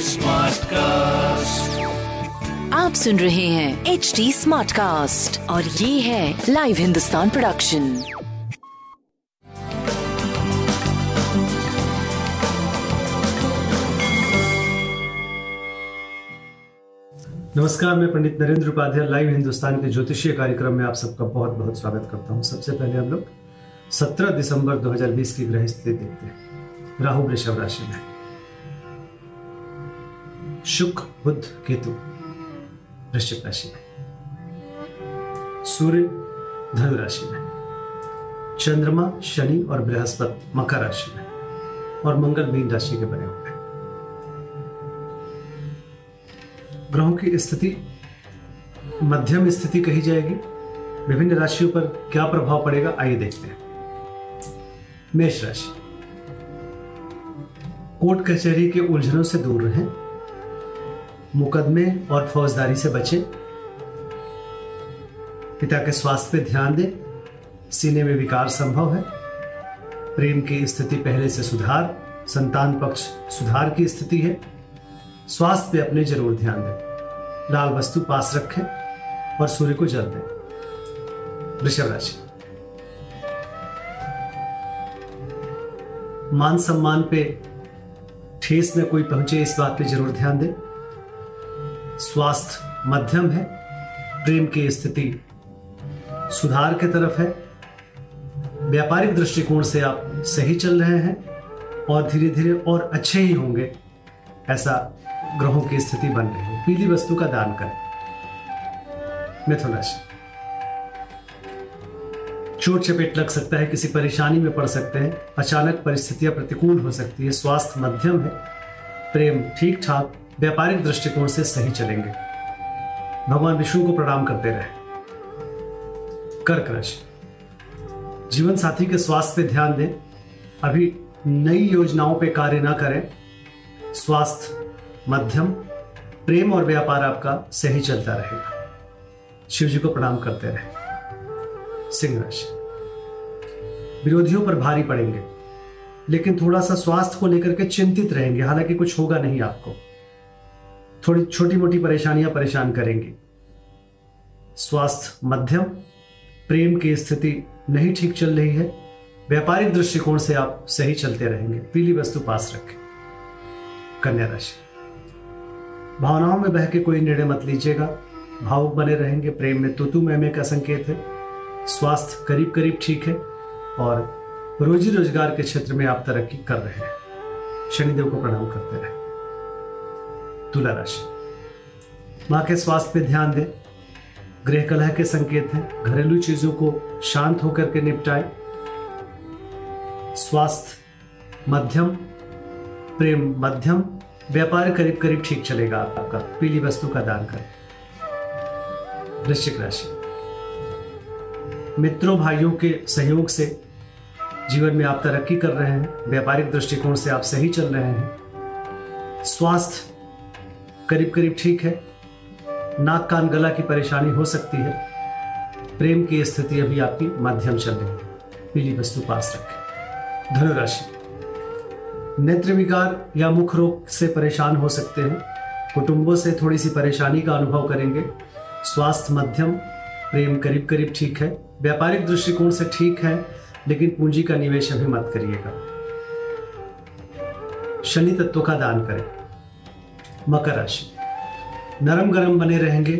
Smart cast आप सुन रहे हैं एच डी स्मार्ट कास्ट और ये है लाइव हिंदुस्तान प्रोडक्शन नमस्कार मैं पंडित नरेंद्र उपाध्याय लाइव हिंदुस्तान के ज्योतिषीय कार्यक्रम में आप सबका बहुत बहुत स्वागत करता हूँ। सबसे पहले हम लोग 17 दिसंबर 2020 की ग्रह स्थिति देखते हैं। राहु वृषभ राशि में। शुक्र बुद्ध केतु वृश्चिक राशि में। सूर्य धनु राशि में। चंद्रमा, शनि और बृहस्पति मकर राशि में और मंगल मीन राशि के बने हुए ग्रहों की स्थिति, मध्यम स्थिति कही जाएगी। विभिन्न राशियों पर क्या प्रभाव पड़ेगा, आइए देखते हैं। मेष राशि। कोर्ट कचहरी के उलझनों से दूर रहें, मुकदमे और फौजदारी से बचें। पिता के स्वास्थ्य पे ध्यान दें, सीने में विकार संभव है, प्रेम की स्थिति पहले से सुधार, संतान पक्ष सुधार की स्थिति है। स्वास्थ्य पे अपने ज़रूर ध्यान दें, लाल वस्तु पास रखें और सूर्य को जल दें। वृषभ राशि। मान सम्मान पे ठेस न कोई पहुँचे, इस बात पे ज़रूर ध्यान दें। स्वास्थ्य मध्यम है, प्रेम की स्थिति सुधार की तरफ़ है। व्यापारिक दृष्टिकोण से आप सही चल रहे हैं और धीरे धीरे और अच्छे ही होंगे, ऐसा ग्रहों की स्थिति बन रही है। पीली वस्तु का दान करें। मिथुन राशि। चोट चपेट लग सकता है, किसी परेशानी में पड़ सकते हैं, अचानक परिस्थितियाँ प्रतिकूल हो सकती है, स्वास्थ्य मध्यम है, प्रेम ठीक ठाक व्यापारिक दृष्टिकोण से सही चलेंगे। भगवान विष्णु को प्रणाम करते रहे। कर्क राशि जीवन साथी के स्वास्थ्य पे ध्यान दें। अभी नई योजनाओं पे कार्य ना करें। स्वास्थ्य मध्यम, प्रेम और व्यापार आपका सही चलता रहेगा। शिव जी को प्रणाम करते रहे। सिंह राशि विरोधियों पर भारी पड़ेंगे। लेकिन थोड़ा सा स्वास्थ्य को लेकर के चिंतित रहेंगे। हालाँकि कुछ होगा नहीं आपको। थोड़ी छोटी मोटी परेशानियाँ परेशान करेंगी। स्वास्थ्य, मध्यम, प्रेम की स्थिति नहीं ठीक चल रही है। व्यापारिक दृष्टिकोण से आप सही चलते रहेंगे। पीली वस्तु पास रखें। कन्या राशि। भावनाओं में बह के कोई निर्णय मत लीजिएगा। भावुक बने रहेंगे। प्रेम में तुतु मैमे का संकेत है। स्वास्थ्य करीब करीब ठीक है। और रोजी रोज़गार के क्षेत्र में आप तरक्की कर रहे हैं। शनिदेव को प्रणाम करते रहे। तुला राशि। माँ के स्वास्थ्य पे ध्यान दें। गृह कलह के संकेत हैं। घरेलू चीज़ों को शांत होकर के निपटाए। स्वास्थ्य मध्यम, प्रेम मध्यम, व्यापार करीब करीब ठीक चलेगा आपका। पीली वस्तु का दान करें। वृश्चिक राशि। मित्रों, भाइयों के सहयोग से जीवन में आप तरक्की कर रहे हैं, व्यापारिक दृष्टिकोण से आप सही चल रहे हैं। स्वास्थ्य करीब करीब ठीक है। नाक कान गला की परेशानी हो सकती है। प्रेम की स्थिति अभी आपकी मध्यम चल रही है। पीली वस्तु पास रखें। धनुराशि। नेत्र विकार या मुख रोग से परेशान हो सकते हैं। कुटुंबों से थोड़ी सी परेशानी का अनुभव करेंगे। स्वास्थ्य मध्यम, प्रेम करीब करीब ठीक है। व्यापारिक दृष्टिकोण से ठीक है। लेकिन पूंजी का निवेश अभी मत करिएगा। शनि तत्व का दान करें। मकर राशि। नरम गरम बने रहेंगे।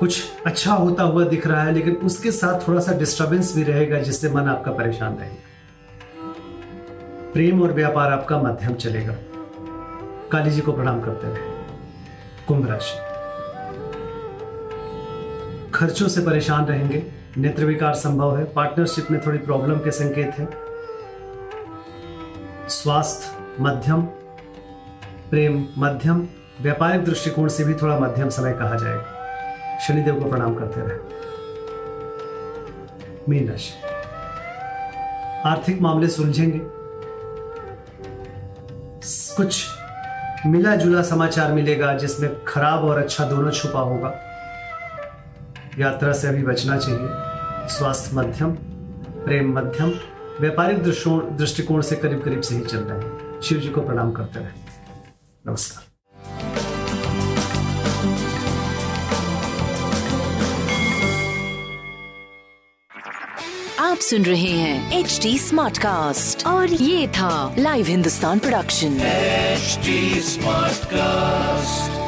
कुछ अच्छा होता हुआ दिख रहा है, लेकिन उसके साथ थोड़ा सा डिस्टरबेंस भी रहेगा, जिससे मन आपका परेशान रहेगा। प्रेम और व्यापार आपका मध्यम चलेगा। काली जी को प्रणाम करते रहे। कुंभ राशि। खर्चों से परेशान रहेंगे। नेत्र विकार संभव है। पार्टनरशिप में थोड़ी प्रॉब्लम के संकेत है। स्वास्थ्य मध्यम, प्रेम मध्यम, व्यापारिक दृष्टिकोण से भी थोड़ा मध्यम समय कहा जाएगा शनिदेव को प्रणाम करते रहे। मीन राशि। आर्थिक मामले सुलझेंगे। कुछ मिला जुला समाचार मिलेगा जिसमें खराब और अच्छा दोनों छुपा होगा। यात्रा से अभी बचना चाहिए। स्वास्थ्य मध्यम प्रेम मध्यम व्यापारिक दृष्टिकोण से करीब करीब सही चल रहे हैं। शिव जी को प्रणाम करते रहे। नमस्कार। आप सुन रहे हैं एच डी स्मार्ट कास्ट और ये था live Hindustan production smart cast